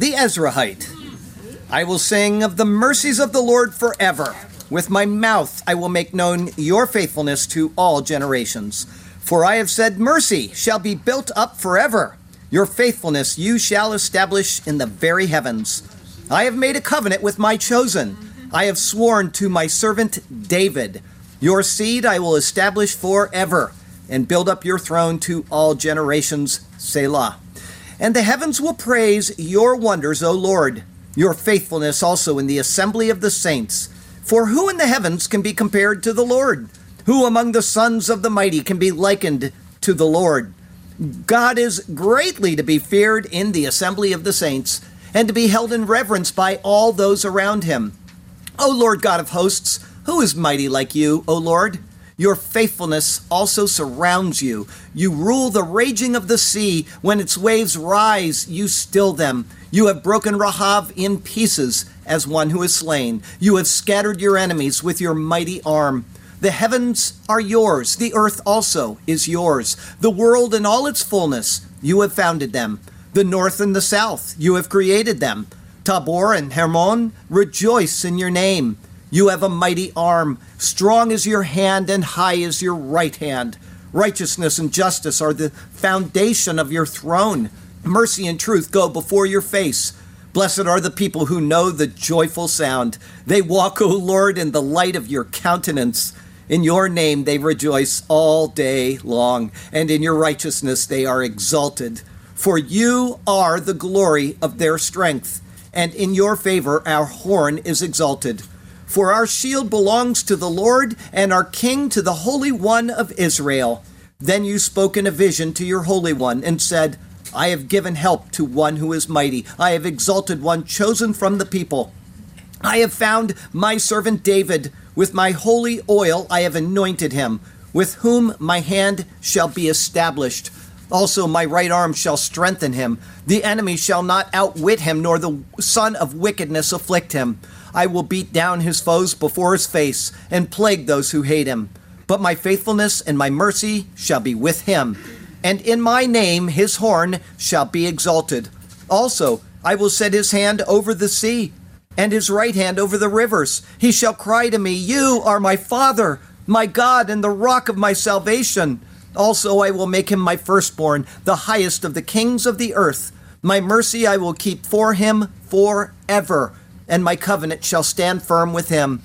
the Ezraite. I will sing of the mercies of the Lord forever. With my mouth I will make known your faithfulness to all generations. For I have said, Mercy shall be built up forever. Your faithfulness you shall establish in the very heavens. I have made a covenant with my chosen. I have sworn to my servant David. Your seed I will establish forever and build up your throne to all generations. Selah. And the heavens will praise your wonders, O Lord, your faithfulness also in the assembly of the saints. For who in the heavens can be compared to the Lord? Who among the sons of the mighty can be likened to the Lord? God is greatly to be feared in the assembly of the saints, and to be held in reverence by all those around him. O Lord God of hosts, who is mighty like you, O Lord? Your faithfulness also surrounds you. You rule the raging of the sea. When its waves rise, you still them. You have broken Rahab in pieces as one who is slain. You have scattered your enemies with your mighty arm. The heavens are yours, the earth also is yours. The world and all its fullness, you have founded them. The north and the south, you have created them. Tabor and Hermon, rejoice in your name. You have a mighty arm. Strong is your hand, and high is your right hand. Righteousness and justice are the foundation of your throne. Mercy and truth go before your face. Blessed are the people who know the joyful sound. They walk, O Lord, in the light of your countenance. In your name they rejoice all day long, and in your righteousness they are exalted. For you are the glory of their strength, and in your favor our horn is exalted. For our shield belongs to the Lord, and our King to the Holy One of Israel. Then you spoke in a vision to your Holy One, and said, I have given help to one who is mighty. I have exalted one chosen from the people. I have found my servant David. With my holy oil I have anointed him, with whom my hand shall be established. Also, my right arm shall strengthen him. The enemy shall not outwit him, nor the son of wickedness afflict him. I will beat down his foes before his face and plague those who hate him. But my faithfulness and my mercy shall be with him, and in my name his horn shall be exalted. Also, I will set his hand over the sea, and his right hand over the rivers. He shall cry to me, You are my Father, my God, and the rock of my salvation. Also, I will make him my firstborn, the highest of the kings of the earth. My mercy I will keep for him forever and my covenant shall stand firm with him.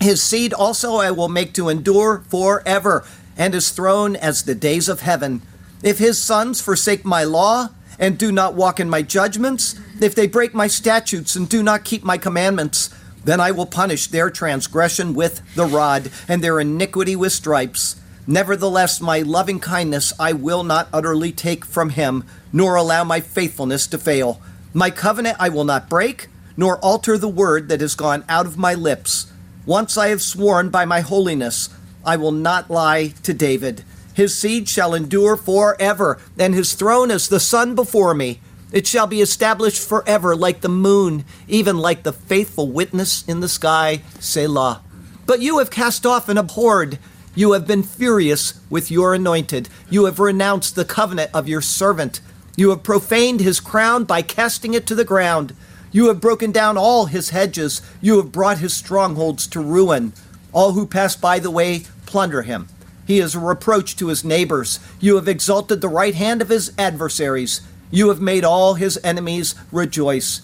His seed also I will make to endure forever, and his throne as the days of heaven. If his sons forsake my law, and do not walk in my judgments, if they break my statutes and do not keep my commandments, then I will punish their transgression with the rod, and their iniquity with stripes. Nevertheless, my loving kindness I will not utterly take from him, nor allow my faithfulness to fail. My covenant I will not break nor alter the word that has gone out of my lips. Once I have sworn by my holiness, I will not lie to David. His seed shall endure forever, and his throne as the sun before me. It shall be established forever like the moon, even like the faithful witness in the sky, Selah. But you have cast off and abhorred. You have been furious with your anointed. You have renounced the covenant of your servant. You have profaned his crown by casting it to the ground. You have broken down all his hedges. You have brought his strongholds to ruin. All who pass by the way plunder him. He is a reproach to his neighbors. You have exalted the right hand of his adversaries. You have made all his enemies rejoice.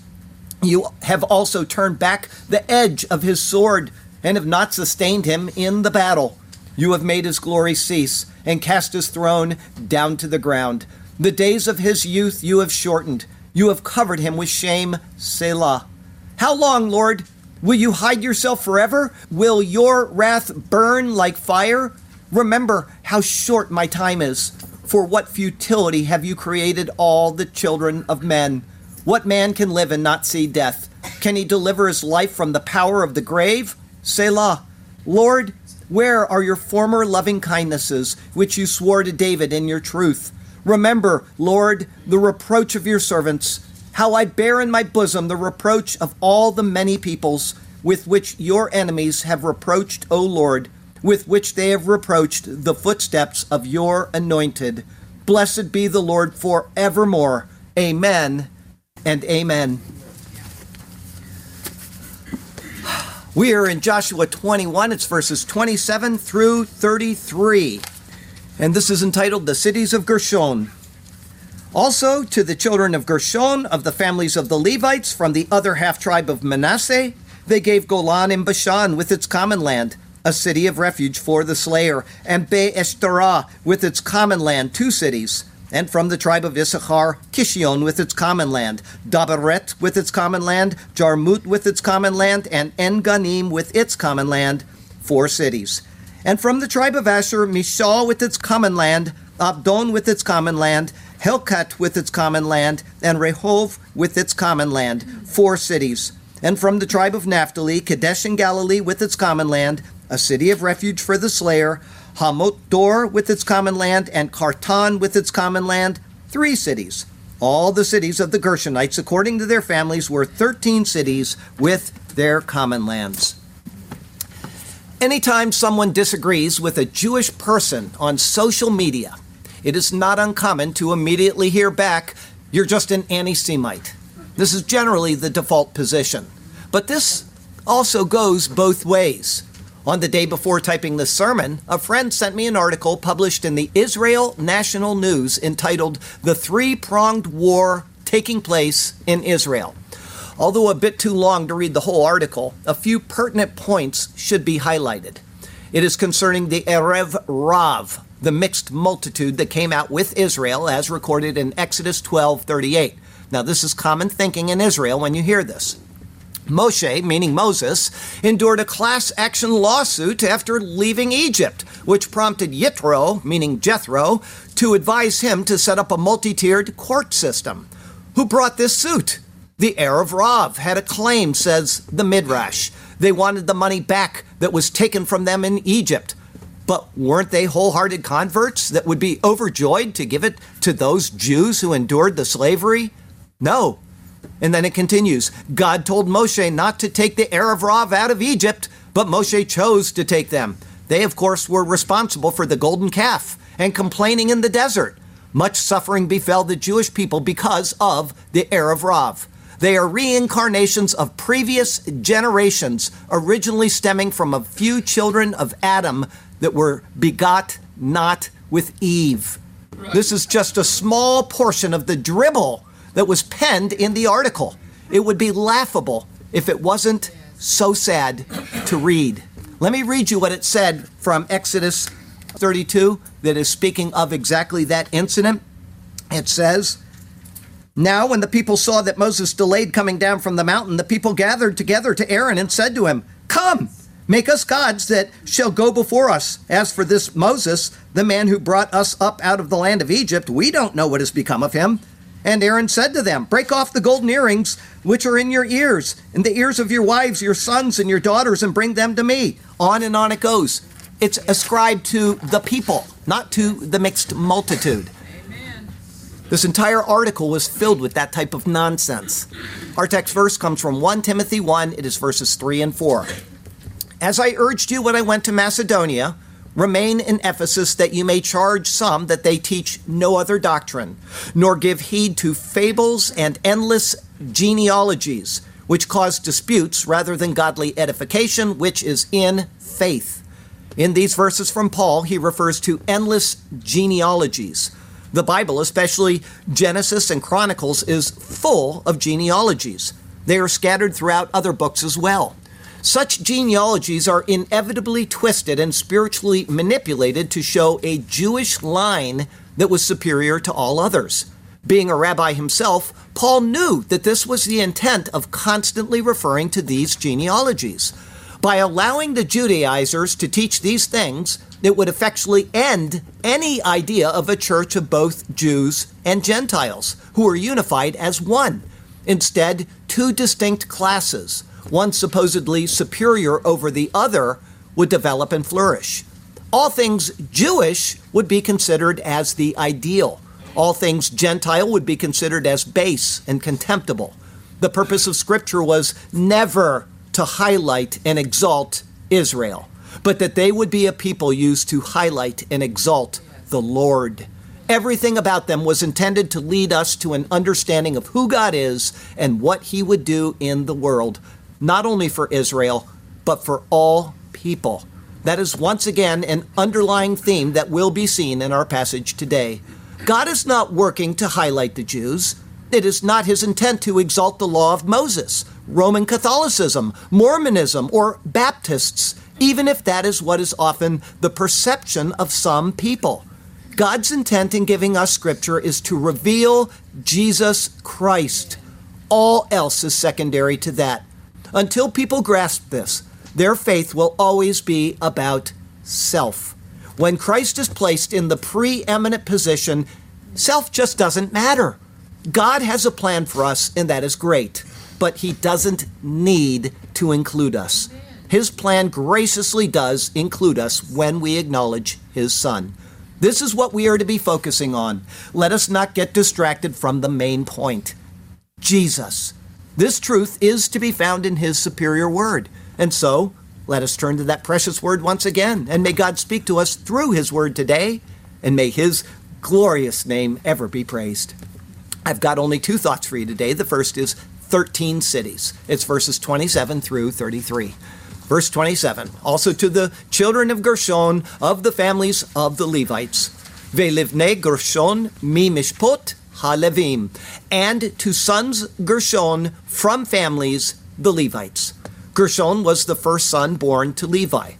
You have also turned back the edge of his sword and have not sustained him in the battle. You have made his glory cease and cast his throne down to the ground. The days of his youth you have shortened. You have covered him with shame, Selah. How long, Lord? Will you hide yourself forever? Will your wrath burn like fire? Remember how short my time is. For what futility have you created all the children of men? What man can live and not see death? Can he deliver his life from the power of the grave? Selah. Lord, where are your former loving kindnesses, which you swore to David in your truth? Remember, Lord, the reproach of your servants, how I bear in my bosom the reproach of all the many peoples with which your enemies have reproached, O Lord, with which they have reproached the footsteps of your anointed. Blessed be the Lord for evermore. Amen and amen. We are in Joshua 21. It's verses 27 through 33. And this is entitled The Cities of Gershon. Also, to the children of Gershon, of the families of the Levites from the other half tribe of Manasseh, they gave Golan in Bashan with its common land, a city of refuge for the slayer, and Be Eshterah with its common land, two cities and from the tribe of Issachar, Kishion with its common land, Dabaret with its common land, Jarmut with its common land, and En Ganim with its common land, four cities. And from the tribe of Asher, Mishal with its common land, Abdon with its common land, Helkat with its common land, and Rehov with its common land, four cities. And from the tribe of Naphtali, Kadesh in Galilee with its common land, a city of refuge for the slayer, Hamot Dor with its common land, and Kartan with its common land, three cities. All the cities of the Gershonites, according to their families, were 13 cities with their common lands. Anytime someone disagrees with a Jewish person on social media, it is not uncommon to immediately hear back, You're just an anti Semite. This is generally the default position. But this also goes both ways. On the day before typing this sermon, a friend sent me an article published in the Israel National News entitled The Three Pronged War Taking Place in Israel. Although a bit too long to read the whole article, a few pertinent points should be highlighted. It is concerning the Erev Rav, the mixed multitude that came out with Israel as recorded in Exodus 12:38. Now this is common thinking in Israel when you hear this. Moshe, meaning Moses, endured a class action lawsuit after leaving Egypt, which prompted Yitro, meaning Jethro, to advise him to set up a multi tiered court system. Who brought this suit? The Erev Rav had a claim, says the Midrash. They wanted the money back that was taken from them in Egypt. But weren't they wholehearted converts that would be overjoyed to give it to those Jews who endured the slavery? No, and then it continues God told Moshe not to take the Erev Rav out of Egypt, but Moshe chose to take them. They, of course, were responsible for the golden calf and complaining in the desert. Much suffering befell the Jewish people because of the Erev Rav. They are reincarnations of previous generations, originally stemming from a few children of Adam that were begot not with Eve. This is just a small portion of the dribble that was penned in the article. It would be laughable if it wasn't so sad to read. Let me read you what it said from Exodus 32 that is speaking of exactly that incident. It says, Now, when the people saw that Moses delayed coming down from the mountain, the people gathered together to Aaron and said to him, Come, make us gods that shall go before us. As for this Moses, the man who brought us up out of the land of Egypt, we don't know what has become of him. And Aaron said to them, Break off the golden earrings which are in your ears, and the ears of your wives, your sons, and your daughters, and bring them to me. On and on it goes. It's ascribed to the people, not to the mixed multitude. This entire article was filled with that type of nonsense. Our text verse comes from 1 Timothy 1, it is verses 3 and 4. As I urged you when I went to Macedonia, Remain in Ephesus that you may charge some that they teach no other doctrine, nor give heed to fables and endless genealogies, which cause disputes rather than godly edification, which is in faith. In these verses from Paul, he refers to endless genealogies. The Bible, especially Genesis and Chronicles, is full of genealogies. They are scattered throughout other books as well. Such genealogies are inevitably twisted and spiritually manipulated to show a Jewish line that was superior to all others. Being a rabbi himself, Paul knew that this was the intent of constantly referring to these genealogies. By allowing the Judaizers to teach these things, it would effectually end any idea of a church of both Jews and Gentiles, who are unified as one. Instead, two distinct classes, one supposedly superior over the other, would develop and flourish. All things Jewish would be considered as the ideal. All things Gentile would be considered as base and contemptible. The purpose of Scripture was never to highlight and exalt Israel, but that they would be a people used to highlight and exalt the Lord. Everything about them was intended to lead us to an understanding of who God is and what He would do in the world, not only for Israel, but for all people. That is once again an underlying theme that will be seen in our passage today. God is not working to highlight the Jews. It is not his intent to exalt the law of Moses, Roman Catholicism, Mormonism, or Baptists, even if that is what is often the perception of some people. God's intent in giving us Scripture is to reveal Jesus Christ. All else is secondary to that. Until people grasp this, their faith will always be about self. When Christ is placed in the preeminent position, self just doesn't matter. God has a plan for us, and that is great, but He doesn't need to include us. His plan graciously does include us when we acknowledge His Son. This is what we are to be focusing on. Let us not get distracted from the main point Jesus. This truth is to be found in His superior word. And so, let us turn to that precious word once again, and may God speak to us through his word today, and may his glorious name ever be praised. I've got only two thoughts for you today. The first is 13 cities. It's verses 27 through 33. Verse 27 Also to the children of Gershon of the families of the Levites, Velivne Gershon mi mishpot halevim, and to sons Gershon from families the Levites. Gershon was the first son born to Levi.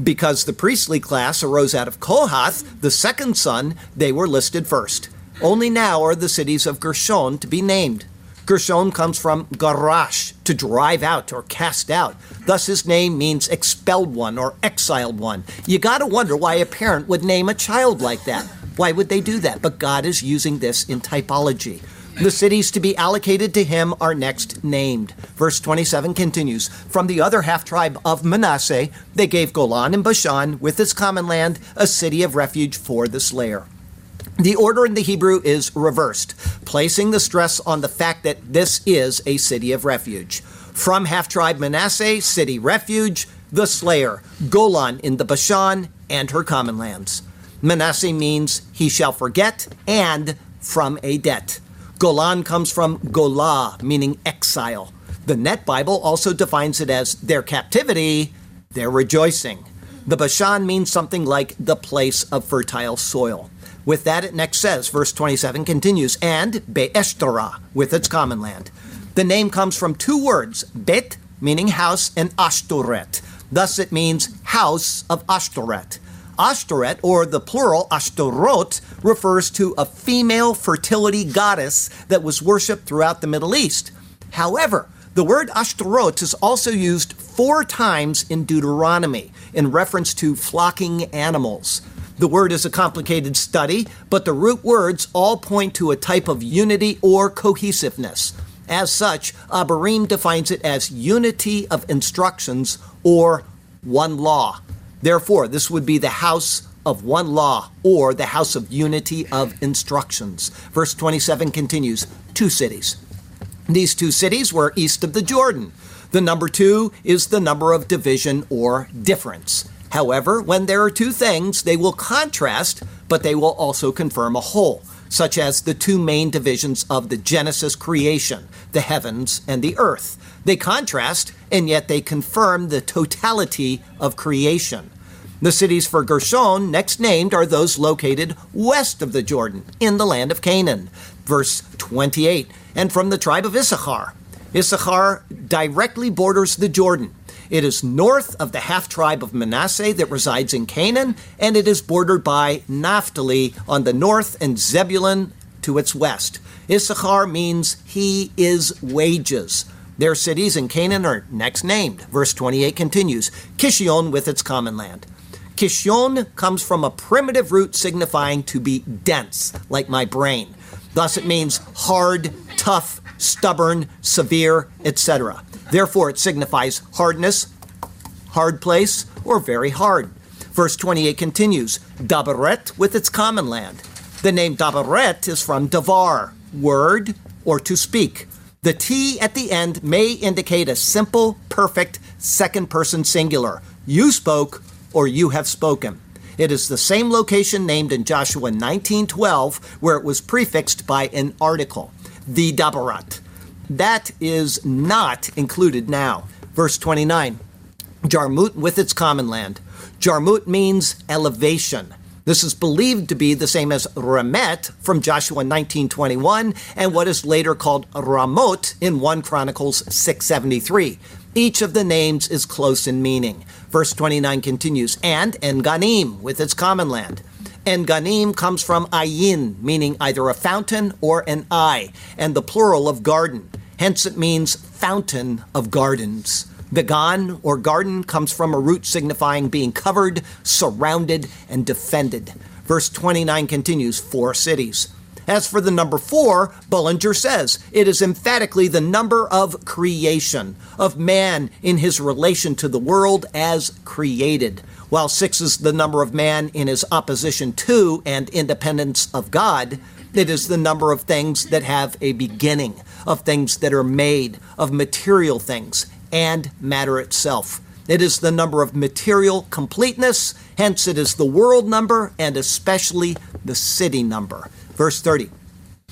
Because the priestly class arose out of Kohath, the second son, they were listed first. Only now are the cities of Gershon to be named. Gershon comes from garash, to drive out or cast out. Thus, his name means expelled one or exiled one. You gotta wonder why a parent would name a child like that. Why would they do that? But God is using this in typology. The cities to be allocated to him are next named. Verse 27 continues From the other half tribe of Manasseh, they gave Golan and Bashan, with its common land, a city of refuge for the slayer. The order in the Hebrew is reversed, placing the stress on the fact that this is a city of refuge. From half tribe Manasseh, city refuge, the slayer, Golan in the Bashan, and her common lands. Manasseh means he shall forget and from a debt. Golan comes from Gola, meaning exile. The Net Bible also defines it as their captivity, their rejoicing. The Bashan means something like the place of fertile soil. With that, it next says, verse 27 continues, and Be'eshtorah, with its common land. The name comes from two words, Bet, meaning house, and Ashtoret. Thus it means house of Ashtoret. Ashtoreth, or the plural Ashtorot, refers to a female fertility goddess that was worshipped throughout the Middle East. However, the word Ashtorot is also used four times in Deuteronomy in reference to flocking animals. The word is a complicated study, but the root words all point to a type of unity or cohesiveness. As such, Abarim defines it as unity of instructions or one law. Therefore, this would be the house of one law or the house of unity of instructions. Verse 27 continues two cities. These two cities were east of the Jordan. The number two is the number of division or difference. However, when there are two things, they will contrast, but they will also confirm a whole, such as the two main divisions of the Genesis creation, the heavens and the earth. They contrast, and yet they confirm the totality of creation. The cities for Gershon, next named, are those located west of the Jordan, in the land of Canaan. Verse 28 And from the tribe of Issachar. Issachar directly borders the Jordan. It is north of the half tribe of Manasseh that resides in Canaan, and it is bordered by Naphtali on the north and Zebulun to its west. Issachar means he is wages. Their cities in Canaan are next named. Verse 28 continues Kishion with its common land. Kishon comes from a primitive root signifying to be dense, like my brain. Thus, it means hard, tough, stubborn, severe, etc. Therefore, it signifies hardness, hard place, or very hard. Verse 28 continues Dabaret with its common land. The name Dabaret is from Davar, word, or to speak. The T at the end may indicate a simple, perfect second person singular. You spoke or you have spoken. It is the same location named in Joshua 19:12 where it was prefixed by an article, the Dabarat. That is not included now. Verse 29. Jarmut with its common land. Jarmut means elevation. This is believed to be the same as Ramet from Joshua 19:21 and what is later called Ramot in 1 Chronicles 673. Each of the names is close in meaning. Verse 29 continues, and Enganim with its common land. Enganim comes from ayin, meaning either a fountain or an eye, and the plural of garden. Hence it means fountain of gardens. Began or garden comes from a root signifying being covered, surrounded, and defended. Verse 29 continues four cities. As for the number four, Bullinger says it is emphatically the number of creation, of man in his relation to the world as created, while six is the number of man in his opposition to and independence of God. It is the number of things that have a beginning, of things that are made, of material things, and matter itself. It is the number of material completeness, hence, it is the world number and especially the city number. Verse 30.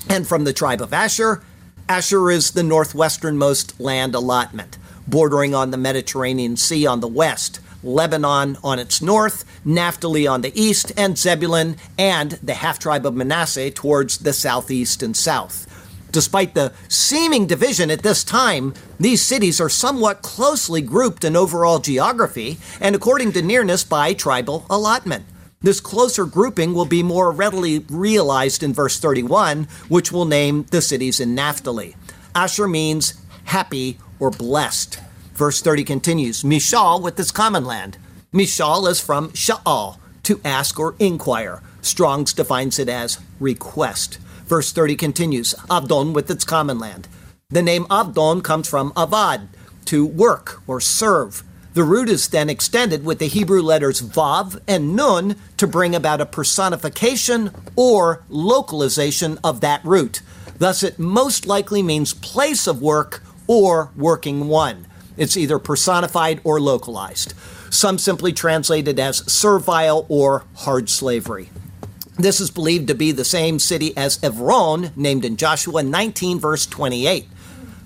And from the tribe of Asher, Asher is the northwesternmost land allotment, bordering on the Mediterranean Sea on the west, Lebanon on its north, Naphtali on the east, and Zebulun and the half tribe of Manasseh towards the southeast and south. Despite the seeming division at this time, these cities are somewhat closely grouped in overall geography and according to nearness by tribal allotment. This closer grouping will be more readily realized in verse 31, which will name the cities in Naphtali. Asher means happy or blessed. Verse 30 continues Mishal with its common land. Mishal is from Sha'al, to ask or inquire. Strong's defines it as request. Verse 30 continues Abdon with its common land. The name Abdon comes from avad, to work or serve. The root is then extended with the Hebrew letters Vav and Nun to bring about a personification or localization of that root. Thus, it most likely means place of work or working one. It's either personified or localized. Some simply translate it as servile or hard slavery. This is believed to be the same city as Evron, named in Joshua 19, verse 28.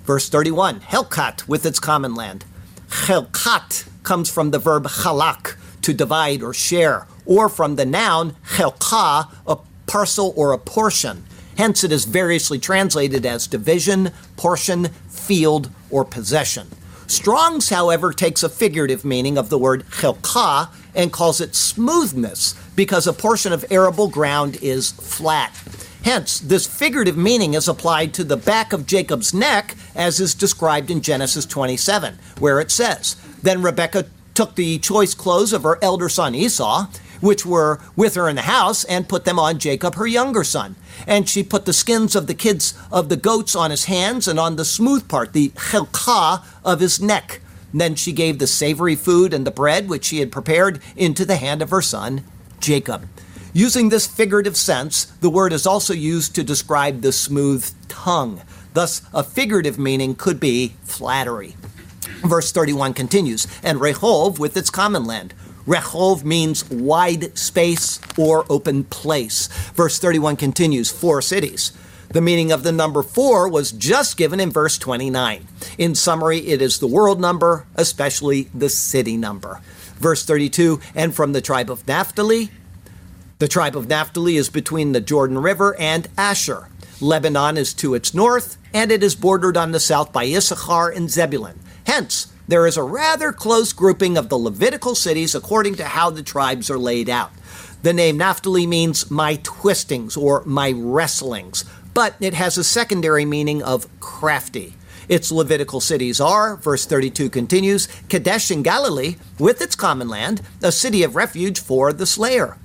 Verse 31, Helkat with its common land. Helkat comes from the verb chalak, to divide or share, or from the noun chelka, a parcel or a portion. Hence, it is variously translated as division, portion, field, or possession. Strong's, however, takes a figurative meaning of the word chelka and calls it smoothness because a portion of arable ground is flat. Hence, this figurative meaning is applied to the back of Jacob's neck, as is described in Genesis 27, where it says, Then Rebekah took the choice clothes of her elder son Esau, which were with her in the house, and put them on Jacob, her younger son. And she put the skins of the kids of the goats on his hands and on the smooth part, the chelka of his neck. Then she gave the savory food and the bread which she had prepared into the hand of her son Jacob. Using this figurative sense, the word is also used to describe the smooth tongue. Thus, a figurative meaning could be flattery. Verse 31 continues, and Rehov with its common land. Rehov means wide space or open place. Verse 31 continues, four cities. The meaning of the number four was just given in verse 29. In summary, it is the world number, especially the city number. Verse 32 And from the tribe of Naphtali, the tribe of Naphtali is between the Jordan River and Asher. Lebanon is to its north, and it is bordered on the south by Issachar and Zebulun. Hence, there is a rather close grouping of the Levitical cities according to how the tribes are laid out. The name Naphtali means my twistings or my wrestlings, but it has a secondary meaning of crafty. Its Levitical cities are, verse 32 continues, Kadesh in Galilee, with its common land, a city of refuge for the slayer.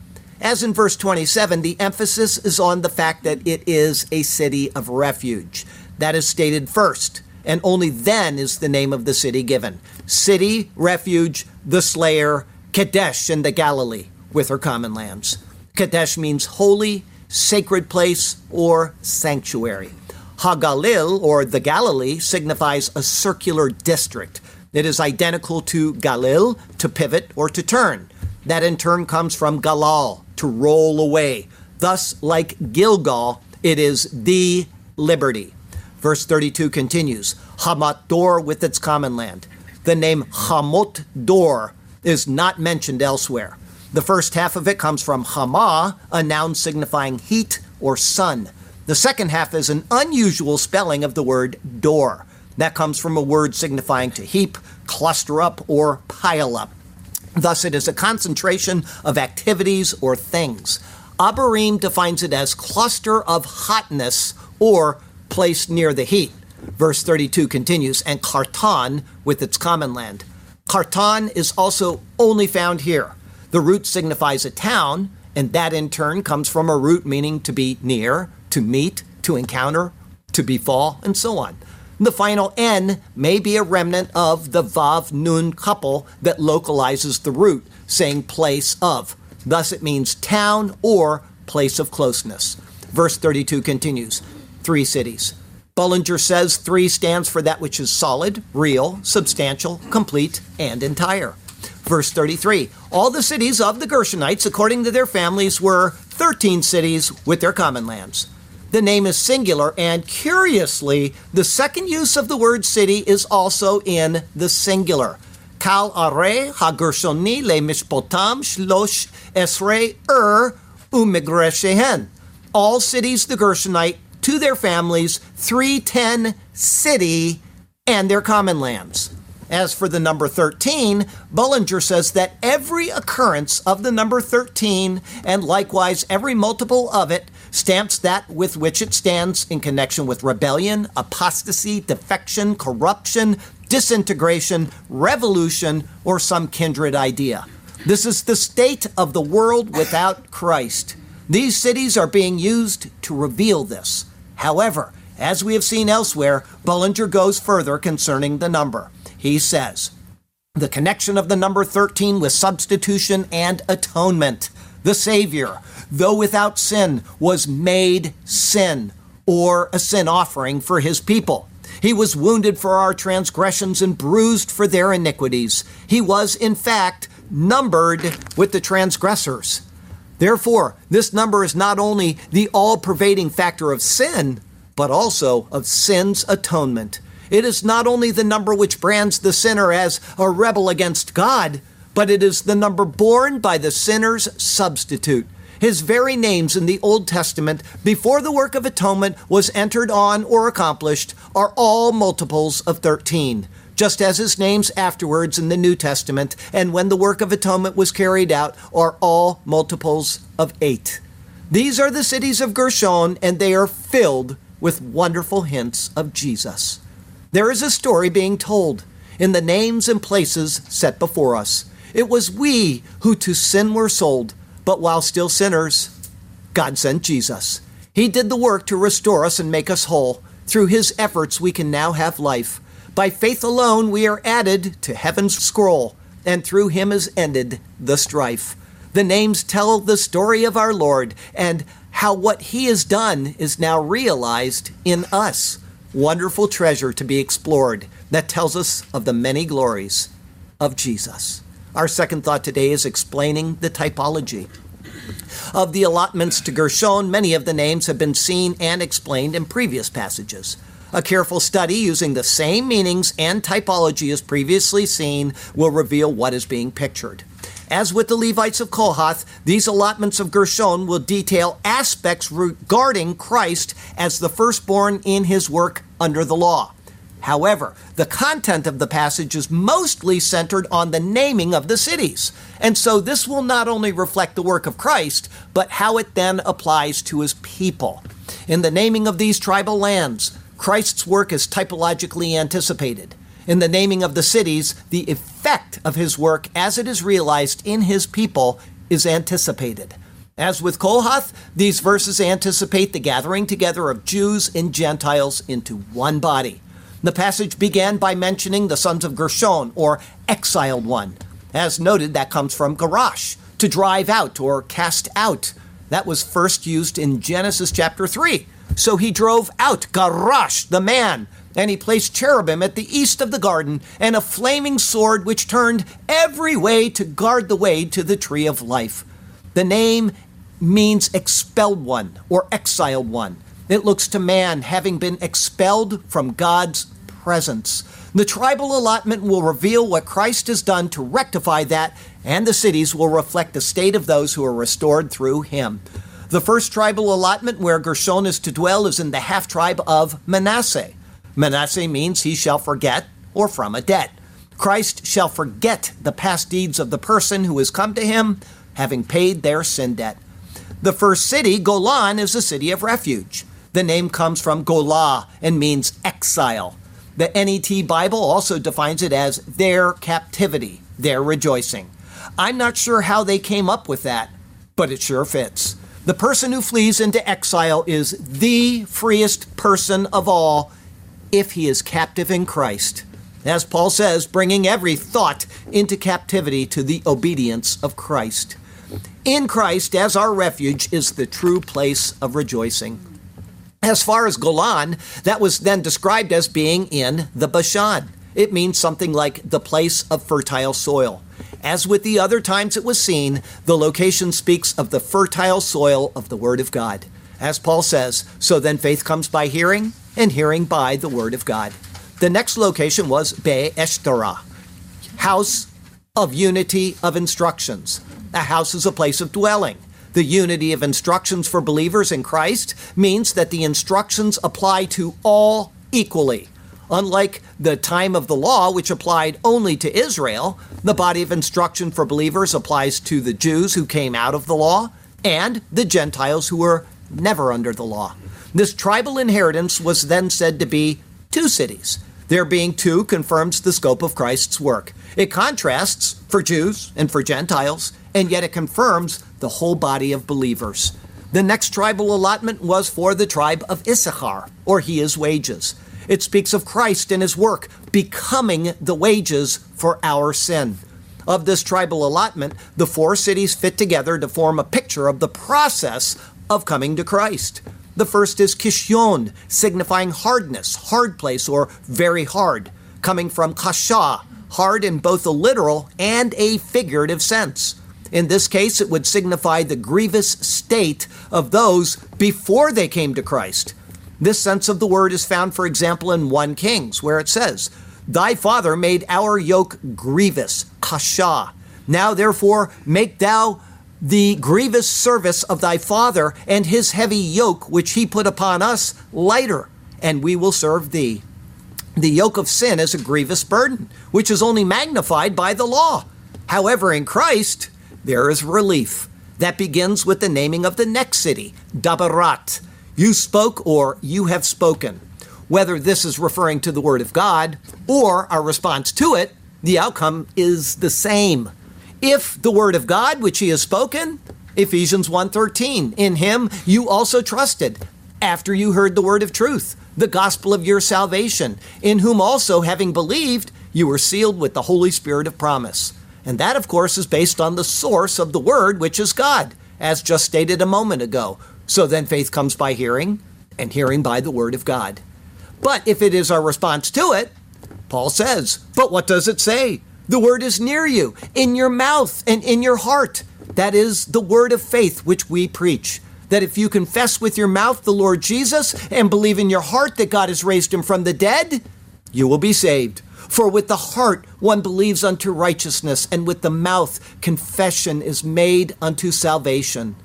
As in verse 27, the emphasis is on the fact that it is a city of refuge. that is stated first, and only then is the name of the city given. City, refuge, the slayer, Kadesh in the Galilee, with her common lands. Kadesh means holy, sacred place, or sanctuary. Hagalil, or the Galilee, signifies a circular district. It is identical to Galil, to pivot or to turn. That in turn comes from Galal, to roll away. Thus, like Gilgal, it is the liberty. Verse 32 continues Hamat Dor with its common land. The name Hamot Dor is not mentioned elsewhere. The first half of it comes from Hama, a noun signifying heat or sun. The second half is an unusual spelling of the word door. That comes from a word signifying to heap, cluster up, or pile up. Thus, it is a concentration of activities or things. Abarim defines it as cluster of hotness or place near the heat. Verse 32 continues, and Kartan with its common land. Kartan is also only found here. The root signifies a town, and that in turn comes from a root meaning to be near, to meet, to encounter, to befall, and so on. The final N may be a remnant of the Vav Nun couple that localizes the root, saying place of. Thus it means town or place of closeness. Verse 32 continues Three cities. Bullinger says three stands for that which is solid, real, substantial, complete, and entire. Verse 33 All the cities of the Gershonites, according to their families, were 13 cities with their common lands. The name is singular, and curiously, the second use of the word city is also in the singular. Kal are hagershoni le mishpotam shlosh esrei ur er, umigreshehen. All cities the Gershonite to their families, 310 city, and their common lands. As for the number 13, Bullinger says that every occurrence of the number 13, and likewise every multiple of it, stamps that with which it stands in connection with rebellion, apostasy, defection, corruption, disintegration, revolution, or some kindred idea. This is the state of the world without Christ. These cities are being used to reveal this. However, as we have seen elsewhere, Bullinger goes further concerning the number. He says, the connection of the number 13 with substitution and atonement. The Savior, though without sin, was made sin, or a sin offering for his people. He was wounded for our transgressions and bruised for their iniquities. He was, in fact, numbered with the transgressors. Therefore, this number is not only the all pervading factor of sin, but also of sin's atonement. It is not only the number which brands the sinner as a rebel against God, but it is the number borne by the sinner's substitute. His very names in the Old Testament, before the work of atonement was entered on or accomplished, are all multiples of 13 just as his names afterwards in the New Testament and when the work of atonement was carried out are all multiples of eight. These are the cities of Gershon, and they are filled with wonderful hints of Jesus. There is a story being told in the names and places set before us. It was we who to sin were sold, but while still sinners, God sent Jesus. He did the work to restore us and make us whole. Through his efforts, we can now have life. By faith alone, we are added to heaven's scroll, and through him is ended the strife. The names tell the story of our Lord and how what he has done is now realized in us. Wonderful treasure to be explored that tells us of the many glories of Jesus. Our second thought today is explaining the typology. Of the allotments to Gershon, many of the names have been seen and explained in previous passages. A careful study using the same meanings and typology as previously seen will reveal what is being pictured. As with the Levites of Kohath, these allotments of Gershon will detail aspects regarding Christ as the firstborn in his work under the law. However, the content of the passage is mostly centered on the naming of the cities. And so this will not only reflect the work of Christ, but how it then applies to his people. In the naming of these tribal lands, Christ's work is typologically anticipated. In the naming of the cities, the effect of his work as it is realized in his people is anticipated. As with Kohath, these verses anticipate the gathering together of Jews and Gentiles into one body. The passage began by mentioning the sons of Gershon, or exiled one. As noted, that comes from garash, to drive out or cast out. That was first used in Genesis chapter 3. So he drove out Garash, the man, and he placed cherubim at the east of the garden, and a flaming sword which turned every way to guard the way to the tree of life. The name means expelled one or exiled one. It looks to man having been expelled from God's presence. The tribal allotment will reveal what Christ has done to rectify that, and the cities will reflect the state of those who are restored through him. The first tribal allotment where Gershon is to dwell is in the half tribe of Manasseh. Manasseh means he shall forget or from a debt. Christ shall forget the past deeds of the person who has come to him, having paid their sin debt. The first city, Golan, is a city of refuge. The name comes from Golah and means exile. The NET Bible also defines it as their captivity, their rejoicing. I'm not sure how they came up with that, but it sure fits. The person who flees into exile is the freest person of all if he is captive in Christ. As Paul says, bringing every thought into captivity to the obedience of Christ. In Christ, as our refuge, is the true place of rejoicing. As far as Golan, that was then described as being in the Bashan. It means something like the place of fertile soil. As with the other times it was seen, the location speaks of the fertile soil of the Word of God. As Paul says, so then faith comes by hearing, and hearing by the Word of God. The next location was Be Eshterah, house of unity of instructions. A house is a place of dwelling. The unity of instructions for believers in Christ means that the instructions apply to all equally. Unlike the time of the law, which applied only to Israel, the body of instruction for believers applies to the Jews who came out of the law and the Gentiles who were never under the law. This tribal inheritance was then said to be two cities. There being two confirms the scope of Christ's work. It contrasts for Jews and for Gentiles, and yet it confirms the whole body of believers. The next tribal allotment was for the tribe of Issachar, or he is wages. It speaks of Christ and his work becoming the wages for our sin. Of this tribal allotment, the four cities fit together to form a picture of the process of coming to Christ. The first is Kishion, signifying hardness, hard place, or very hard, coming from Kasha, hard in both a literal and a figurative sense. In this case, it would signify the grievous state of those before they came to Christ. This sense of the word is found, for example, in 1 Kings, where it says, Thy father made our yoke grievous, kasha. Now therefore make thou the grievous service of thy father and his heavy yoke which he put upon us lighter, and we will serve thee. The yoke of sin is a grievous burden, which is only magnified by the law. However, in Christ, there is relief. That begins with the naming of the next city, Dabarat. You spoke or you have spoken. Whether this is referring to the Word of God or our response to it, the outcome is the same. If the Word of God, which He has spoken, Ephesians 1:13, in Him you also trusted, after you heard the word of truth, the gospel of your salvation, in whom also, having believed, you were sealed with the Holy Spirit of promise. And that, of course, is based on the source of the Word, which is God, as just stated a moment ago. So then faith comes by hearing, and hearing by the Word of God. But if it is our response to it, Paul says, but what does it say? The Word is near you, in your mouth and in your heart. That is the Word of faith which we preach. That if you confess with your mouth the Lord Jesus and believe in your heart that God has raised him from the dead, you will be saved. For with the heart one believes unto righteousness, and with the mouth confession is made unto salvation.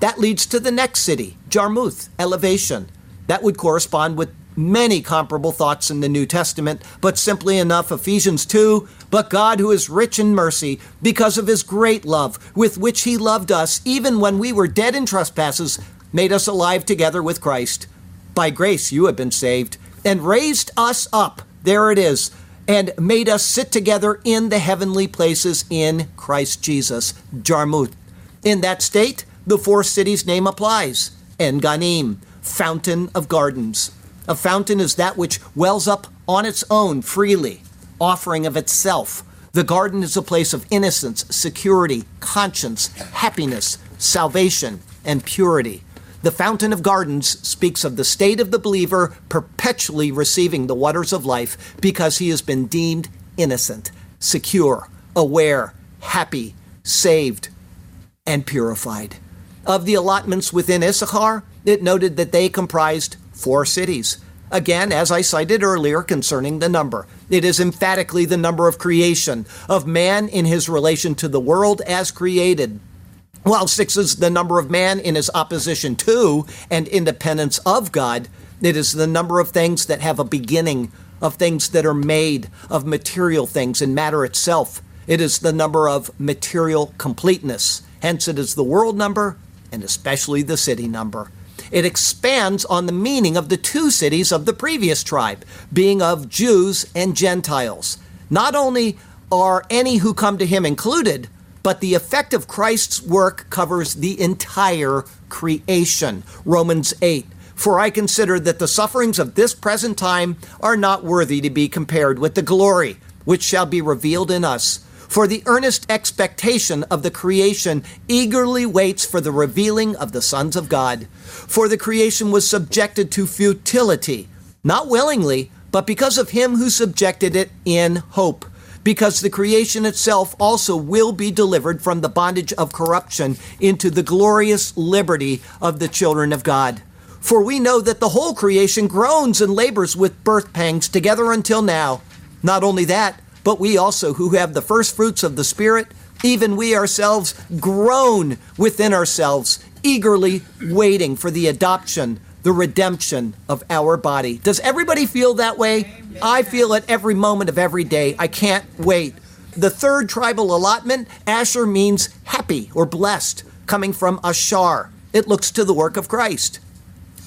That leads to the next city, Jarmuth, elevation. That would correspond with many comparable thoughts in the New Testament, but simply enough, Ephesians 2 But God, who is rich in mercy, because of his great love, with which he loved us, even when we were dead in trespasses, made us alive together with Christ. By grace you have been saved, and raised us up. There it is and made us sit together in the heavenly places in Christ Jesus. Jarmuth. In that state, the four cities' name applies En Ganim, fountain of gardens. A fountain is that which wells up on its own freely, offering of itself. The garden is a place of innocence, security, conscience, happiness, salvation, and purity. The fountain of gardens speaks of the state of the believer perpetually receiving the waters of life because he has been deemed innocent, secure, aware, happy, saved, and purified. Of the allotments within Issachar, it noted that they comprised four cities. Again, as I cited earlier concerning the number, it is emphatically the number of creation, of man in his relation to the world as created. While six is the number of man in his opposition to and independence of God, it is the number of things that have a beginning, of things that are made, of material things and matter itself. It is the number of material completeness. Hence, it is the world number and especially the city number. It expands on the meaning of the two cities of the previous tribe, being of Jews and Gentiles. Not only are any who come to him included, but the effect of Christ's work covers the entire creation. Romans 8. For I consider that the sufferings of this present time are not worthy to be compared with the glory which shall be revealed in us. For the earnest expectation of the creation eagerly waits for the revealing of the sons of God. For the creation was subjected to futility, not willingly, but because of him who subjected it in hope because the creation itself also will be delivered from the bondage of corruption into the glorious liberty of the children of God. For we know that the whole creation groans and labors with birth pangs together until now. Not only that, but we also, who have the first fruits of the Spirit, even we ourselves groan within ourselves, eagerly waiting for the adoption the redemption of our body. Does everybody feel that way? I feel it every moment of every day. I can't wait. The third tribal allotment, Asher means happy or blessed, coming from Ashar. It looks to the work of Christ.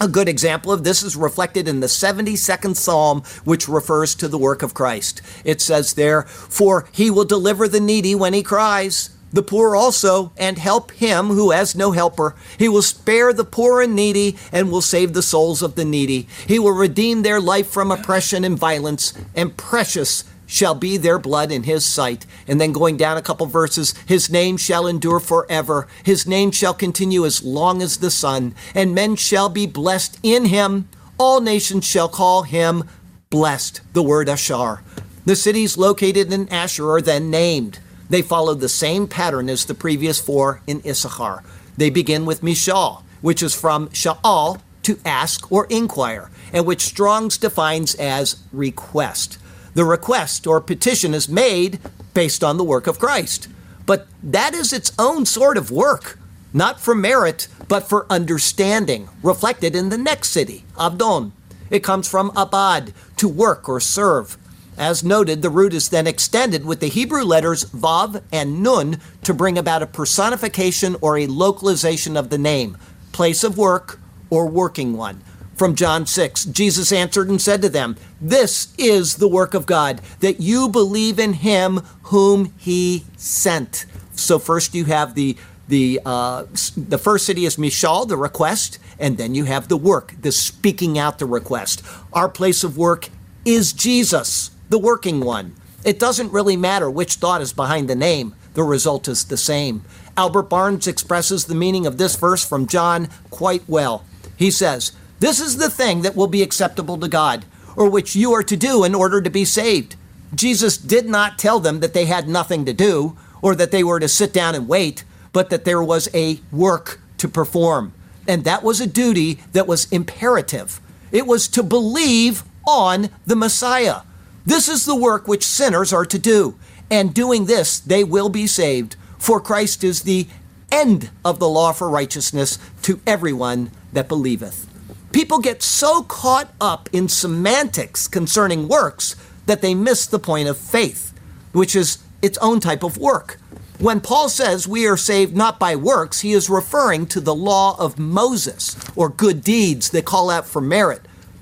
A good example of this is reflected in the 72nd Psalm, which refers to the work of Christ. It says there, For he will deliver the needy when he cries the poor also, and help him who has no helper. He will spare the poor and needy, and will save the souls of the needy. He will redeem their life from oppression and violence, and precious shall be their blood in his sight. And then going down a couple verses, his name shall endure forever. His name shall continue as long as the sun, and men shall be blessed in him. All nations shall call him blessed. The word Ashar. The cities located in Asher are then named. They follow the same pattern as the previous four in Issachar. They begin with Mishal, which is from Sha'al, to ask or inquire, and which Strong's defines as request. The request or petition is made based on the work of Christ. But that is its own sort of work, not for merit, but for understanding, reflected in the next city, Abdon. It comes from abad, to work or serve. As noted, the root is then extended with the Hebrew letters Vav and Nun to bring about a personification or a localization of the name, place of work or working one. From John 6, Jesus answered and said to them, This is the work of God, that you believe in him whom he sent. So first you have the the uh, the first city is Mishal, the request, and then you have the work, the speaking out the request. Our place of work is Jesus the working one. It doesn't really matter which thought is behind the name, the result is the same. Albert Barnes expresses the meaning of this verse from John quite well. He says, This is the thing that will be acceptable to God, or which you are to do in order to be saved. Jesus did not tell them that they had nothing to do, or that they were to sit down and wait, but that there was a work to perform. And that was a duty that was imperative. It was to believe on the Messiah. This is the work which sinners are to do, and doing this they will be saved, for Christ is the end of the law for righteousness to everyone that believeth. People get so caught up in semantics concerning works that they miss the point of faith, which is its own type of work. When Paul says we are saved not by works, he is referring to the law of Moses or good deeds that call out for merit.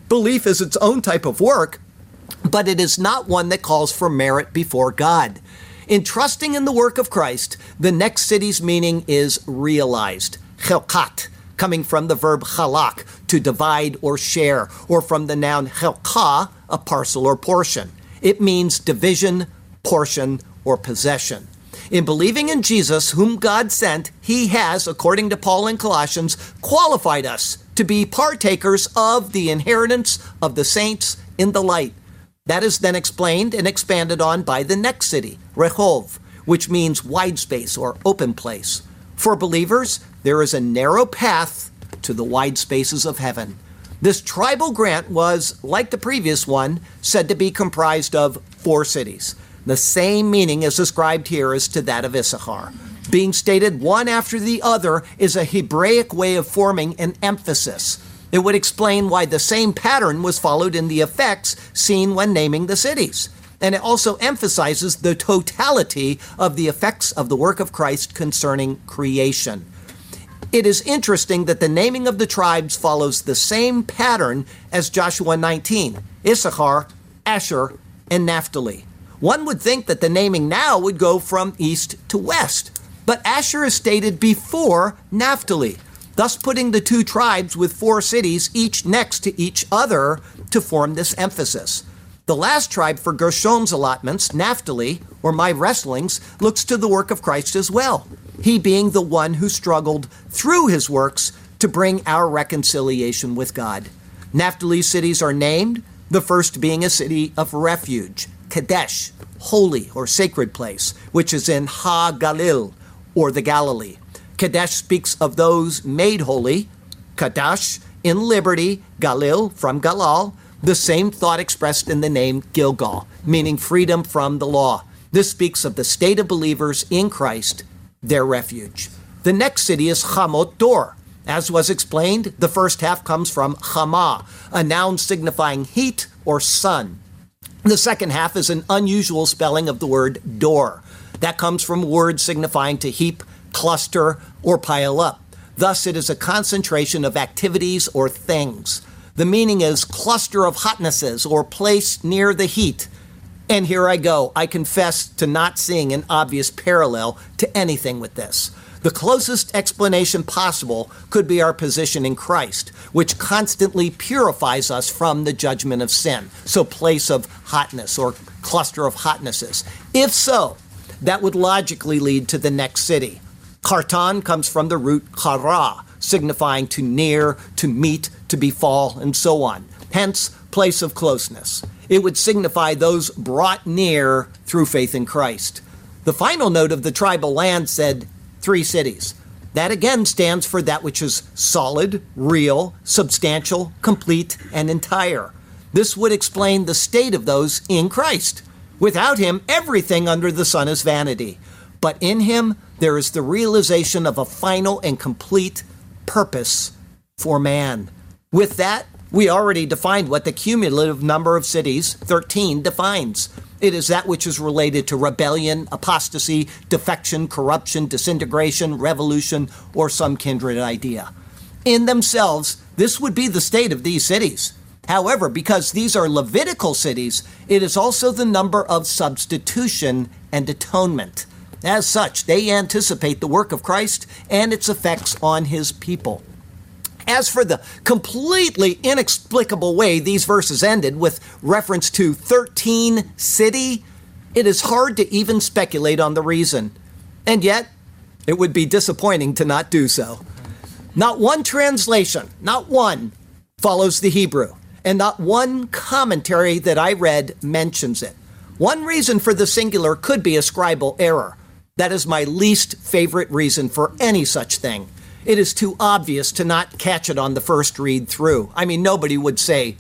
Belief is its own type of work, but it is not one that calls for merit before God. In trusting in the work of Christ, the next city's meaning is realized. chelkat, coming from the verb chalak, to divide or share, or from the noun chelka, a parcel or portion. It means division, portion, or possession. In believing in Jesus, whom God sent, he has, according to Paul in Colossians, qualified us to be partakers of the inheritance of the saints in the light. That is then explained and expanded on by the next city, Rehov, which means wide space or open place. For believers, there is a narrow path to the wide spaces of heaven. This tribal grant was, like the previous one, said to be comprised of four cities. The same meaning is ascribed here as to that of Issachar. Being stated one after the other is a Hebraic way of forming an emphasis. It would explain why the same pattern was followed in the effects seen when naming the cities. And it also emphasizes the totality of the effects of the work of Christ concerning creation. It is interesting that the naming of the tribes follows the same pattern as Joshua 19 Issachar, Asher, and Naphtali. One would think that the naming now would go from east to west, but Asher is stated before Naphtali, thus putting the two tribes with four cities each next to each other to form this emphasis. The last tribe for Gershon's allotments, Naphtali, or my wrestlings, looks to the work of Christ as well, he being the one who struggled through his works to bring our reconciliation with God. Naphtali cities are named, the first being a city of refuge, Kadesh, holy or sacred place, which is in Ha Galil, or the Galilee. Kadesh speaks of those made holy, Kadesh in liberty, Galil from Galal, the same thought expressed in the name Gilgal, meaning freedom from the law. This speaks of the state of believers in Christ, their refuge. The next city is Chamot Dor. As was explained, the first half comes from Chama, a noun signifying heat or sun. The second half is an unusual spelling of the word door. That comes from words signifying to heap, cluster, or pile up. Thus, it is a concentration of activities or things. The meaning is cluster of hotnesses or place near the heat. And here I go. I confess to not seeing an obvious parallel to anything with this. The closest explanation possible could be our position in Christ, which constantly purifies us from the judgment of sin. So, place of hotness or cluster of hotnesses. If so, that would logically lead to the next city. Kartan comes from the root kara, signifying to near, to meet, to befall, and so on. Hence, place of closeness. It would signify those brought near through faith in Christ. The final note of the tribal land said, three cities. That again stands for that which is solid, real, substantial, complete, and entire. This would explain the state of those in Christ. Without him, everything under the sun is vanity. But in him, there is the realization of a final and complete purpose for man. With that, we already defined what the cumulative number of cities, 13, defines. It is that which is related to rebellion, apostasy, defection, corruption, disintegration, revolution, or some kindred idea. In themselves, this would be the state of these cities. However, because these are Levitical cities, it is also the number of substitution and atonement. As such, they anticipate the work of Christ and its effects on his people. As for the completely inexplicable way these verses ended with reference to 13 city, it is hard to even speculate on the reason. And yet, it would be disappointing to not do so. Not one translation, not one, follows the Hebrew, and not one commentary that I read mentions it. One reason for the singular could be a scribal error. That is my least favorite reason for any such thing it is too obvious to not catch it on the first read through. I mean, nobody would say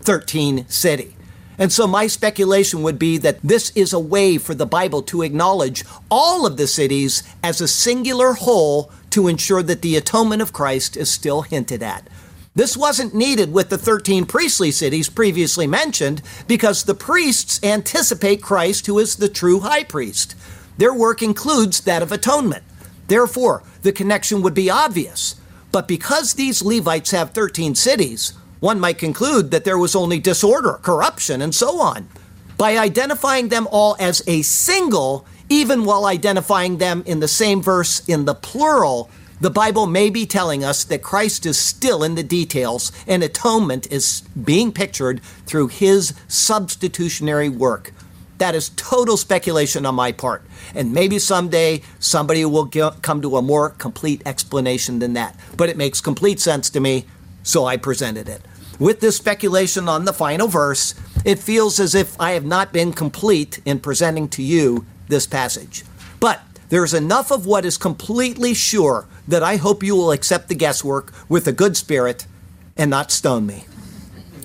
13 city. And so my speculation would be that this is a way for the Bible to acknowledge all of the cities as a singular whole to ensure that the atonement of Christ is still hinted at. This wasn't needed with the 13 priestly cities previously mentioned because the priests anticipate Christ, who is the true high priest. Their work includes that of atonement. Therefore, the connection would be obvious. But because these Levites have 13 cities, one might conclude that there was only disorder, corruption, and so on. By identifying them all as a single, even while identifying them in the same verse in the plural, The Bible may be telling us that Christ is still in the details and atonement is being pictured through his substitutionary work. That is total speculation on my part. And maybe someday somebody will get, come to a more complete explanation than that. But it makes complete sense to me, so I presented it. With this speculation on the final verse, it feels as if I have not been complete in presenting to you this passage. But there's enough of what is completely sure that I hope you will accept the guesswork with a good spirit and not stone me.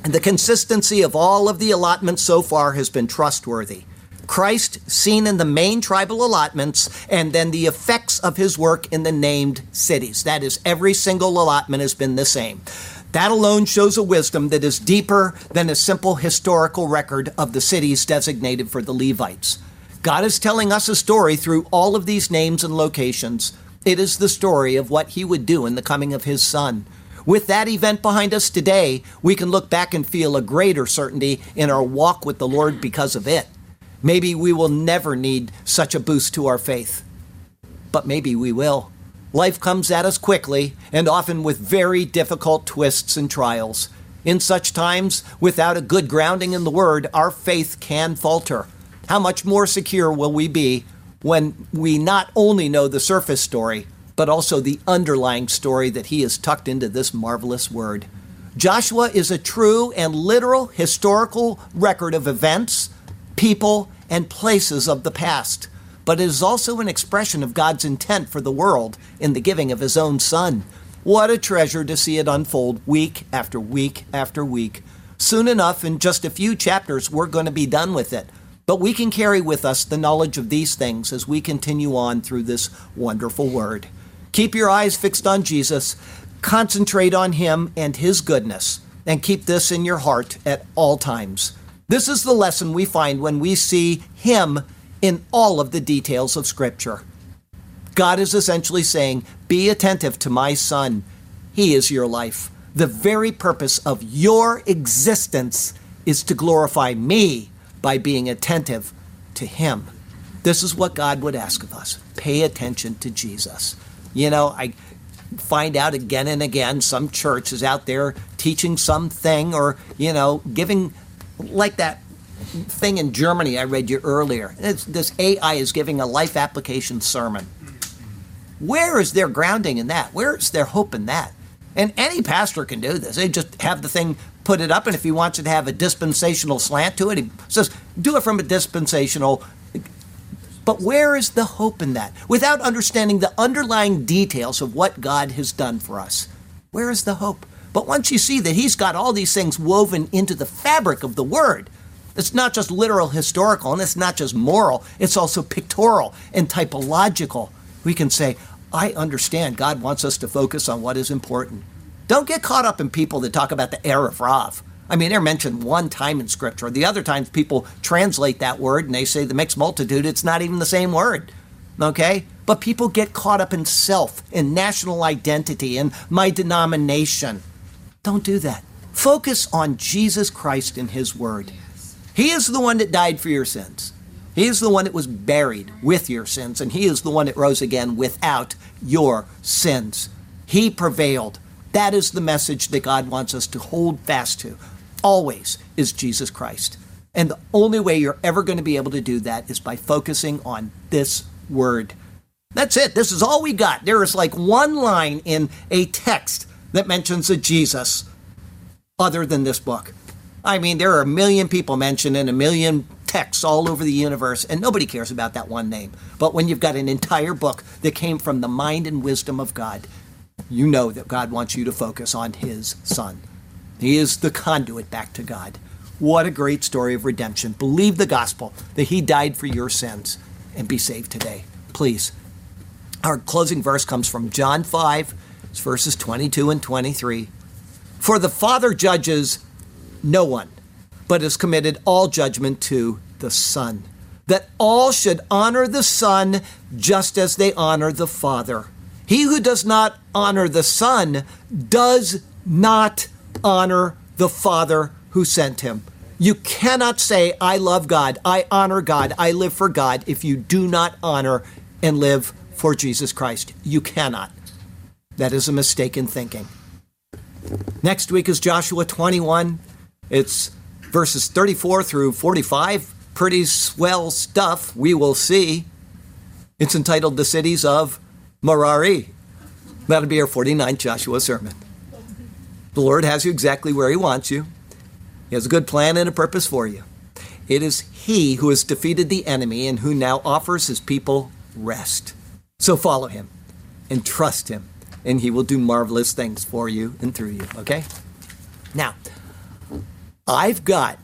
And the consistency of all of the allotments so far has been trustworthy. Christ seen in the main tribal allotments, and then the effects of his work in the named cities. That is, every single allotment has been the same. That alone shows a wisdom that is deeper than a simple historical record of the cities designated for the Levites. God is telling us a story through all of these names and locations. It is the story of what he would do in the coming of his son. With that event behind us today, we can look back and feel a greater certainty in our walk with the Lord because of it. Maybe we will never need such a boost to our faith, but maybe we will. Life comes at us quickly and often with very difficult twists and trials. In such times, without a good grounding in the Word, our faith can falter. How much more secure will we be when we not only know the surface story, but also the underlying story that He has tucked into this marvelous Word? Joshua is a true and literal historical record of events people, and places of the past, but it is also an expression of God's intent for the world in the giving of His own Son. What a treasure to see it unfold week after week after week. Soon enough, in just a few chapters, we're going to be done with it. But we can carry with us the knowledge of these things as we continue on through this wonderful word. Keep your eyes fixed on Jesus, concentrate on Him and His goodness, and keep this in your heart at all times. This is the lesson we find when we see Him in all of the details of Scripture. God is essentially saying, Be attentive to my Son. He is your life. The very purpose of your existence is to glorify me by being attentive to Him. This is what God would ask of us pay attention to Jesus. You know, I find out again and again some church is out there teaching something or, you know, giving like that thing in Germany I read you earlier. It's, this AI is giving a life application sermon. Where is their grounding in that? Where is their hope in that? And any pastor can do this. They just have the thing put it up, and if he wants it to have a dispensational slant to it, he says, do it from a dispensational. But where is the hope in that? Without understanding the underlying details of what God has done for us, where is the hope? But once you see that he's got all these things woven into the fabric of the word, it's not just literal historical and it's not just moral, it's also pictorial and typological. We can say, I understand God wants us to focus on what is important. Don't get caught up in people that talk about the Erev Rav. I mean, they're mentioned one time in Scripture. The other times people translate that word and they say the mixed multitude, it's not even the same word. Okay? But people get caught up in self, in national identity, in my denomination. Don't do that. Focus on Jesus Christ and His Word. He is the one that died for your sins. He is the one that was buried with your sins, and He is the one that rose again without your sins. He prevailed. That is the message that God wants us to hold fast to. Always is Jesus Christ. And the only way you're ever going to be able to do that is by focusing on this word. That's it. This is all we got. There is like one line in a text that mentions a Jesus other than this book. I mean, there are a million people mentioned in a million texts all over the universe, and nobody cares about that one name. But when you've got an entire book that came from the mind and wisdom of God, you know that God wants you to focus on His Son. He is the conduit back to God. What a great story of redemption. Believe the gospel that He died for your sins and be saved today. Please. Our closing verse comes from John 5 it's verses 22 and 23. For the Father judges no one, but has committed all judgment to the Son, that all should honor the Son just as they honor the Father. He who does not honor the Son does not honor the Father who sent him. You cannot say, I love God, I honor God, I live for God, if you do not honor and live for Jesus Christ. You cannot. That is a mistaken thinking. Next week is Joshua 21. It's verses 34 through 45. Pretty swell stuff. We will see. It's entitled The Cities of Merari. That'll be our 49th Joshua sermon. The Lord has you exactly where He wants you. He has a good plan and a purpose for you. It is He who has defeated the enemy and who now offers His people rest. So follow Him and trust Him, and He will do marvelous things for you and through you, okay? Now, I've got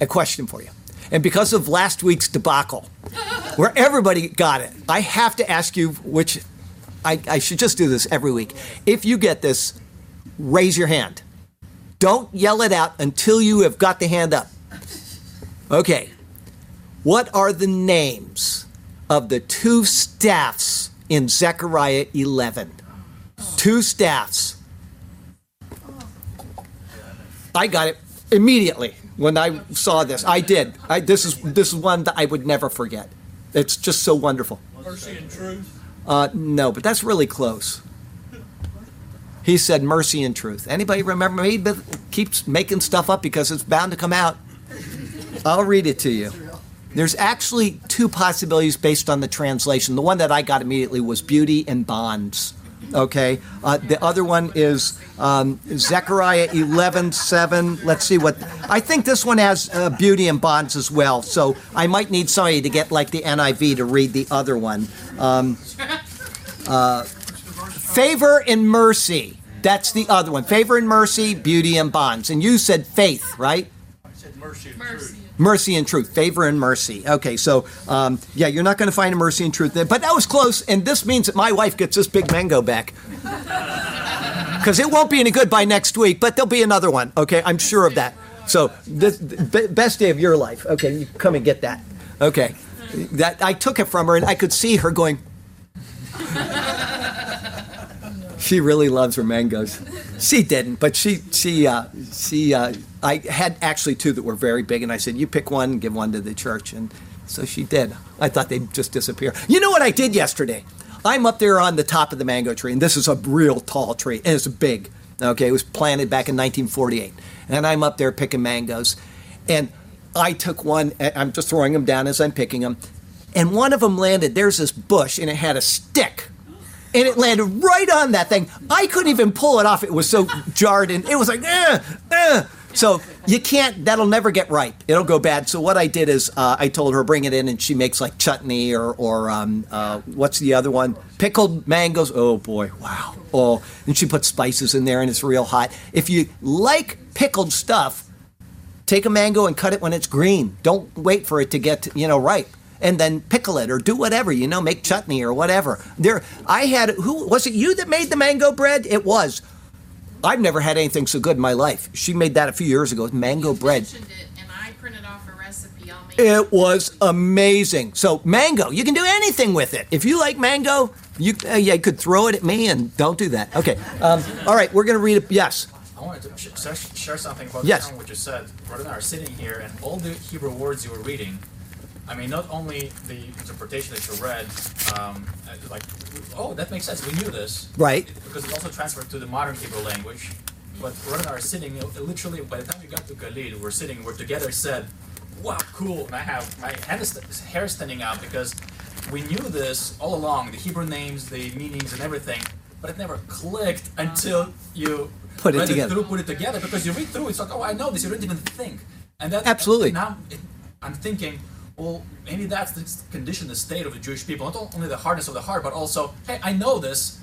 a question for you. And because of last week's debacle, where everybody got it, I have to ask you, which I, I should just do this every week. If you get this, raise your hand. Don't yell it out until you have got the hand up. Okay. What are the names of the two staffs in Zechariah 11? Two staffs. I got it immediately when I saw this. I did. I, this is this is one that I would never forget. It's just so wonderful. Mercy and truth. Uh, no, but that's really close. He said mercy and truth. Anybody remember? He keeps making stuff up because it's bound to come out. I'll read it to you. There's actually two possibilities based on the translation. The one that I got immediately was beauty and bonds. Okay. Uh, the other one is um, Zechariah 11 7. Let's see what. I think this one has uh, beauty and bonds as well. So I might need somebody to get like the NIV to read the other one. Um, uh, favor and mercy. That's the other one. Favor and mercy, beauty and bonds. And you said faith, right? I said mercy and truth. Mercy and truth, favor and mercy. Okay, so um, yeah, you're not going to find a mercy and truth there, but that was close, and this means that my wife gets this big mango back. Because it won't be any good by next week, but there'll be another one. Okay, I'm sure of that. So this best day of your life. Okay, you come and get that. Okay, that I took it from her, and I could see her going. She really loves her mangoes. She didn't, but she she uh, she uh, I had actually two that were very big, and I said, "You pick one, give one to the church," and so she did. I thought they'd just disappear. You know what I did yesterday? I'm up there on the top of the mango tree, and this is a real tall tree, and it's big. Okay, it was planted back in 1948, and I'm up there picking mangoes, and I took one. I'm just throwing them down as I'm picking them, and one of them landed. There's this bush, and it had a stick and it landed right on that thing. I couldn't even pull it off. It was so jarred, and it was like, eh, eh. So you can't. That'll never get ripe. It'll go bad. So what I did is uh, I told her bring it in, and she makes like chutney or or um, uh, what's the other one? Pickled mangoes. Oh boy, wow. Oh, and she puts spices in there, and it's real hot. If you like pickled stuff, take a mango and cut it when it's green. Don't wait for it to get you know ripe and then pickle it or do whatever, you know, make chutney or whatever. There, I had who was it? You that made the mango bread? It was. I've never had anything so good in my life. She made that a few years ago. Mango You bread. mentioned it, and I printed off a recipe. It was amazing. So mango, you can do anything with it. If you like mango, you uh, yeah, you could throw it at me and don't do that. Okay. Um, all right, we're gonna read it. Yes. I wanted to sh- sh- share something about Yes. what you said. Brother and I are sitting here, and all the Hebrew words you were reading. I mean, not only the interpretation that you read, um, uh, like, oh, that makes sense. We knew this, Right. Because it's also transferred to the modern Hebrew language. But Brother and I are sitting, literally, by the time we got to Khalil, we're sitting, we're together, said, "Wow, cool!" And I have my head is hair standing out because we knew this all along, the Hebrew names, the meanings, and everything. But it never clicked until you Put it read together. through, put it together. Because you read through, it's like, oh, I know this. You didn't even think, and that Absolutely. Now it, I'm thinking, well, maybe that's the condition, the state of the Jewish people. Not only the hardness of the heart, but also, hey, I know this.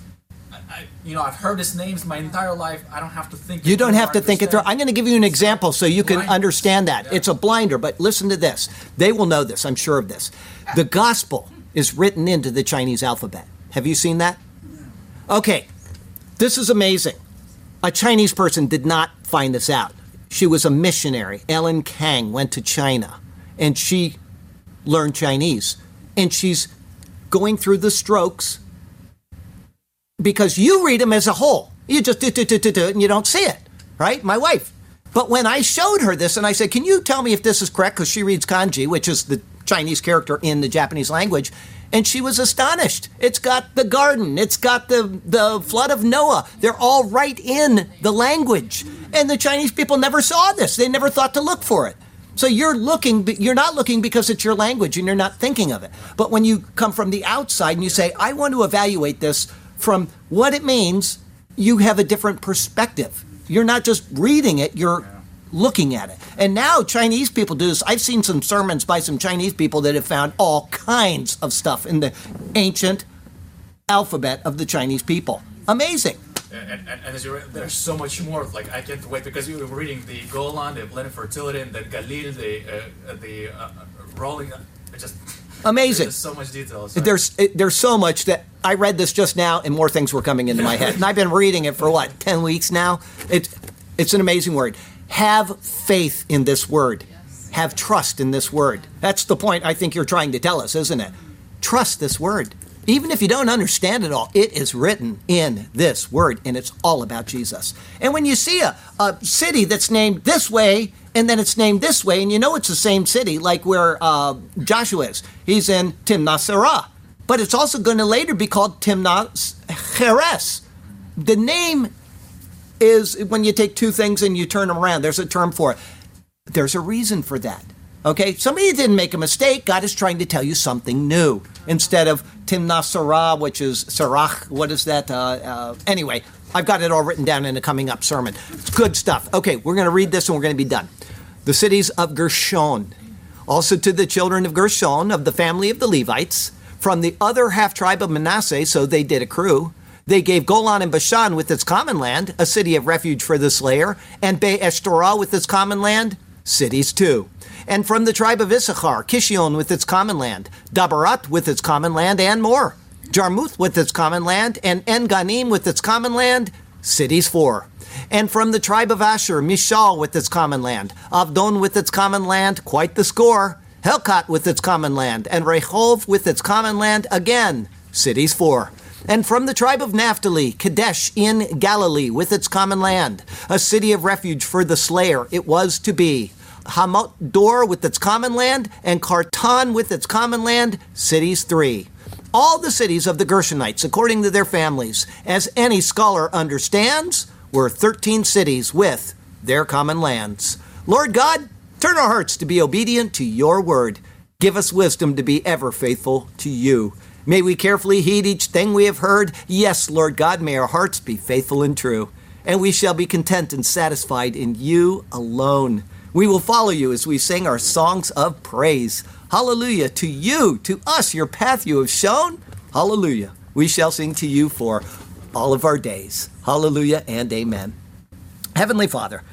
I, I, you know, I've heard his names my entire life. I don't have to think. You it don't have to think it through. I'm going to give you an example so you can Blinders. understand that. Yeah. It's a blinder, but listen to this. They will know this, I'm sure of this. The gospel is written into the Chinese alphabet. Have you seen that? Okay, this is amazing. A Chinese person did not find this out. She was a missionary. Ellen Kang went to China and she learned Chinese. And she's going through the strokes because you read them as a whole. You just do, do, do, do, do, and you don't see it, right? My wife. But when I showed her this and I said, Can you tell me if this is correct? Because she reads kanji, which is the Chinese character in the Japanese language. And she was astonished. It's got the garden. It's got the, the flood of Noah. They're all right in the language. And the Chinese people never saw this. They never thought to look for it. So you're looking, you're not looking because it's your language and you're not thinking of it. But when you come from the outside and you say, I want to evaluate this from what it means, you have a different perspective. You're not just reading it, you're looking at it. And now Chinese people do this. I've seen some sermons by some Chinese people that have found all kinds of stuff in the ancient alphabet of the Chinese people. Amazing. And, and, and as you read, there's so much more. Like I can't wait because you were reading the Golan, the blended fertility, and the Galil, the uh, the uh, rolling. Just Amazing. There's so much detail. Sorry. There's it, there's so much that I read this just now, and more things were coming into my head. And I've been reading it for what ten weeks now. It's it's an amazing word. Have faith in this word. Have trust in this word. That's the point I think you're trying to tell us, isn't it? Trust this word. Even if you don't understand it all, it is written in this word, and it's all about Jesus. And when you see a, a city that's named this way, and then it's named this way, and you know it's the same city, like where uh, Joshua is, he's in Timnath Serah. But it's also going to later be called Timnath Heres. The name is when you take two things and you turn them around, there's a term for it. There's a reason for that. Okay, somebody didn't make a mistake. God is trying to tell you something new instead of Timnath Serah, which is Sarach. What is that? Uh, uh, anyway, I've got it all written down in a coming up sermon. It's good stuff. Okay, we're going to read this and we're going to be done. The cities of Gershon. Also to the children of Gershon of the family of the Levites, from the other half tribe of Manasseh, so they did accrue. They gave Golan and Bashan with its common land, a city of refuge for the slayer, and Eshtorah with its common land, cities too and from the tribe of Issachar, Kishion with its common land, Dabarat with its common land, and more. Jarmuth with its common land, and En Ganim with its common land, cities four. And from the tribe of Asher, Mishal with its common land, Avdon with its common land, quite the score. Helkat with its common land, and Rehov with its common land, again, cities four. And from the tribe of Naphtali, Kadesh in Galilee with its common land, a city of refuge for the slayer it was to be. Hamot Dor with its common land, and Kartan with its common land, cities three. All the cities of the Gershonites, according to their families, as any scholar understands, were 13 cities with their common lands. Lord God, turn our hearts to be obedient to your word. Give us wisdom to be ever faithful to you. May we carefully heed each thing we have heard. Yes, Lord God, may our hearts be faithful and true. And we shall be content and satisfied in you alone. We will follow you as we sing our songs of praise. Hallelujah to you, to us, your path you have shown. Hallelujah. We shall sing to you for all of our days. Hallelujah and amen. Heavenly Father,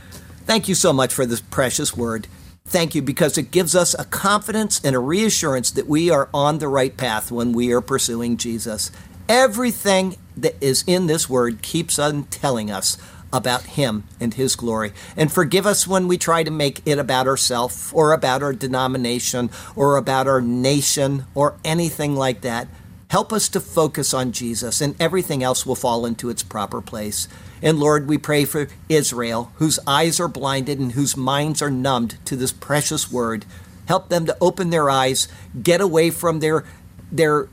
thank you so much for this precious word. Thank you because it gives us a confidence and a reassurance that we are on the right path when we are pursuing Jesus. Everything that is in this word keeps on telling us about Him and His glory. And forgive us when we try to make it about ourselves or about our denomination or about our nation or anything like that. Help us to focus on Jesus, and everything else will fall into its proper place. And Lord, we pray for Israel, whose eyes are blinded and whose minds are numbed to this precious word. Help them to open their eyes, get away from their, their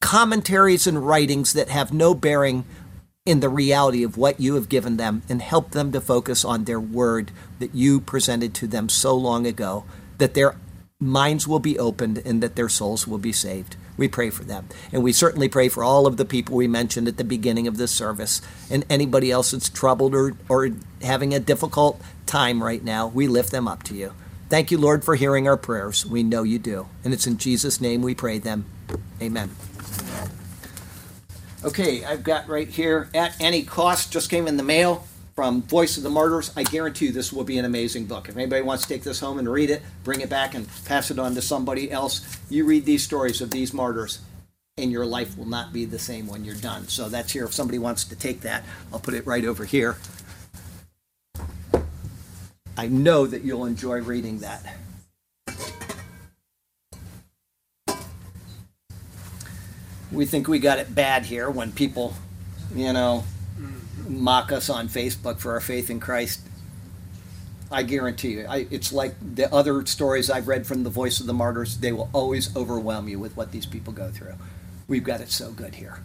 commentaries and writings that have no bearing in the reality of what you have given them and help them to focus on their word that you presented to them so long ago, that their minds will be opened and that their souls will be saved. We pray for them. And we certainly pray for all of the people we mentioned at the beginning of this service and anybody else that's troubled or, or having a difficult time right now. We lift them up to you. Thank you, Lord, for hearing our prayers. We know you do. And it's in Jesus' name we pray them. Amen. Okay, I've got right here at any cost, just came in the mail from Voice of the Martyrs. I guarantee you this will be an amazing book. If anybody wants to take this home and read it, bring it back and pass it on to somebody else. You read these stories of these martyrs, and your life will not be the same when you're done. So that's here. If somebody wants to take that, I'll put it right over here. I know that you'll enjoy reading that. We think we got it bad here when people, you know, mock us on Facebook for our faith in Christ. I guarantee you. I, it's like the other stories I've read from the Voice of the Martyrs. They will always overwhelm you with what these people go through. We've got it so good here.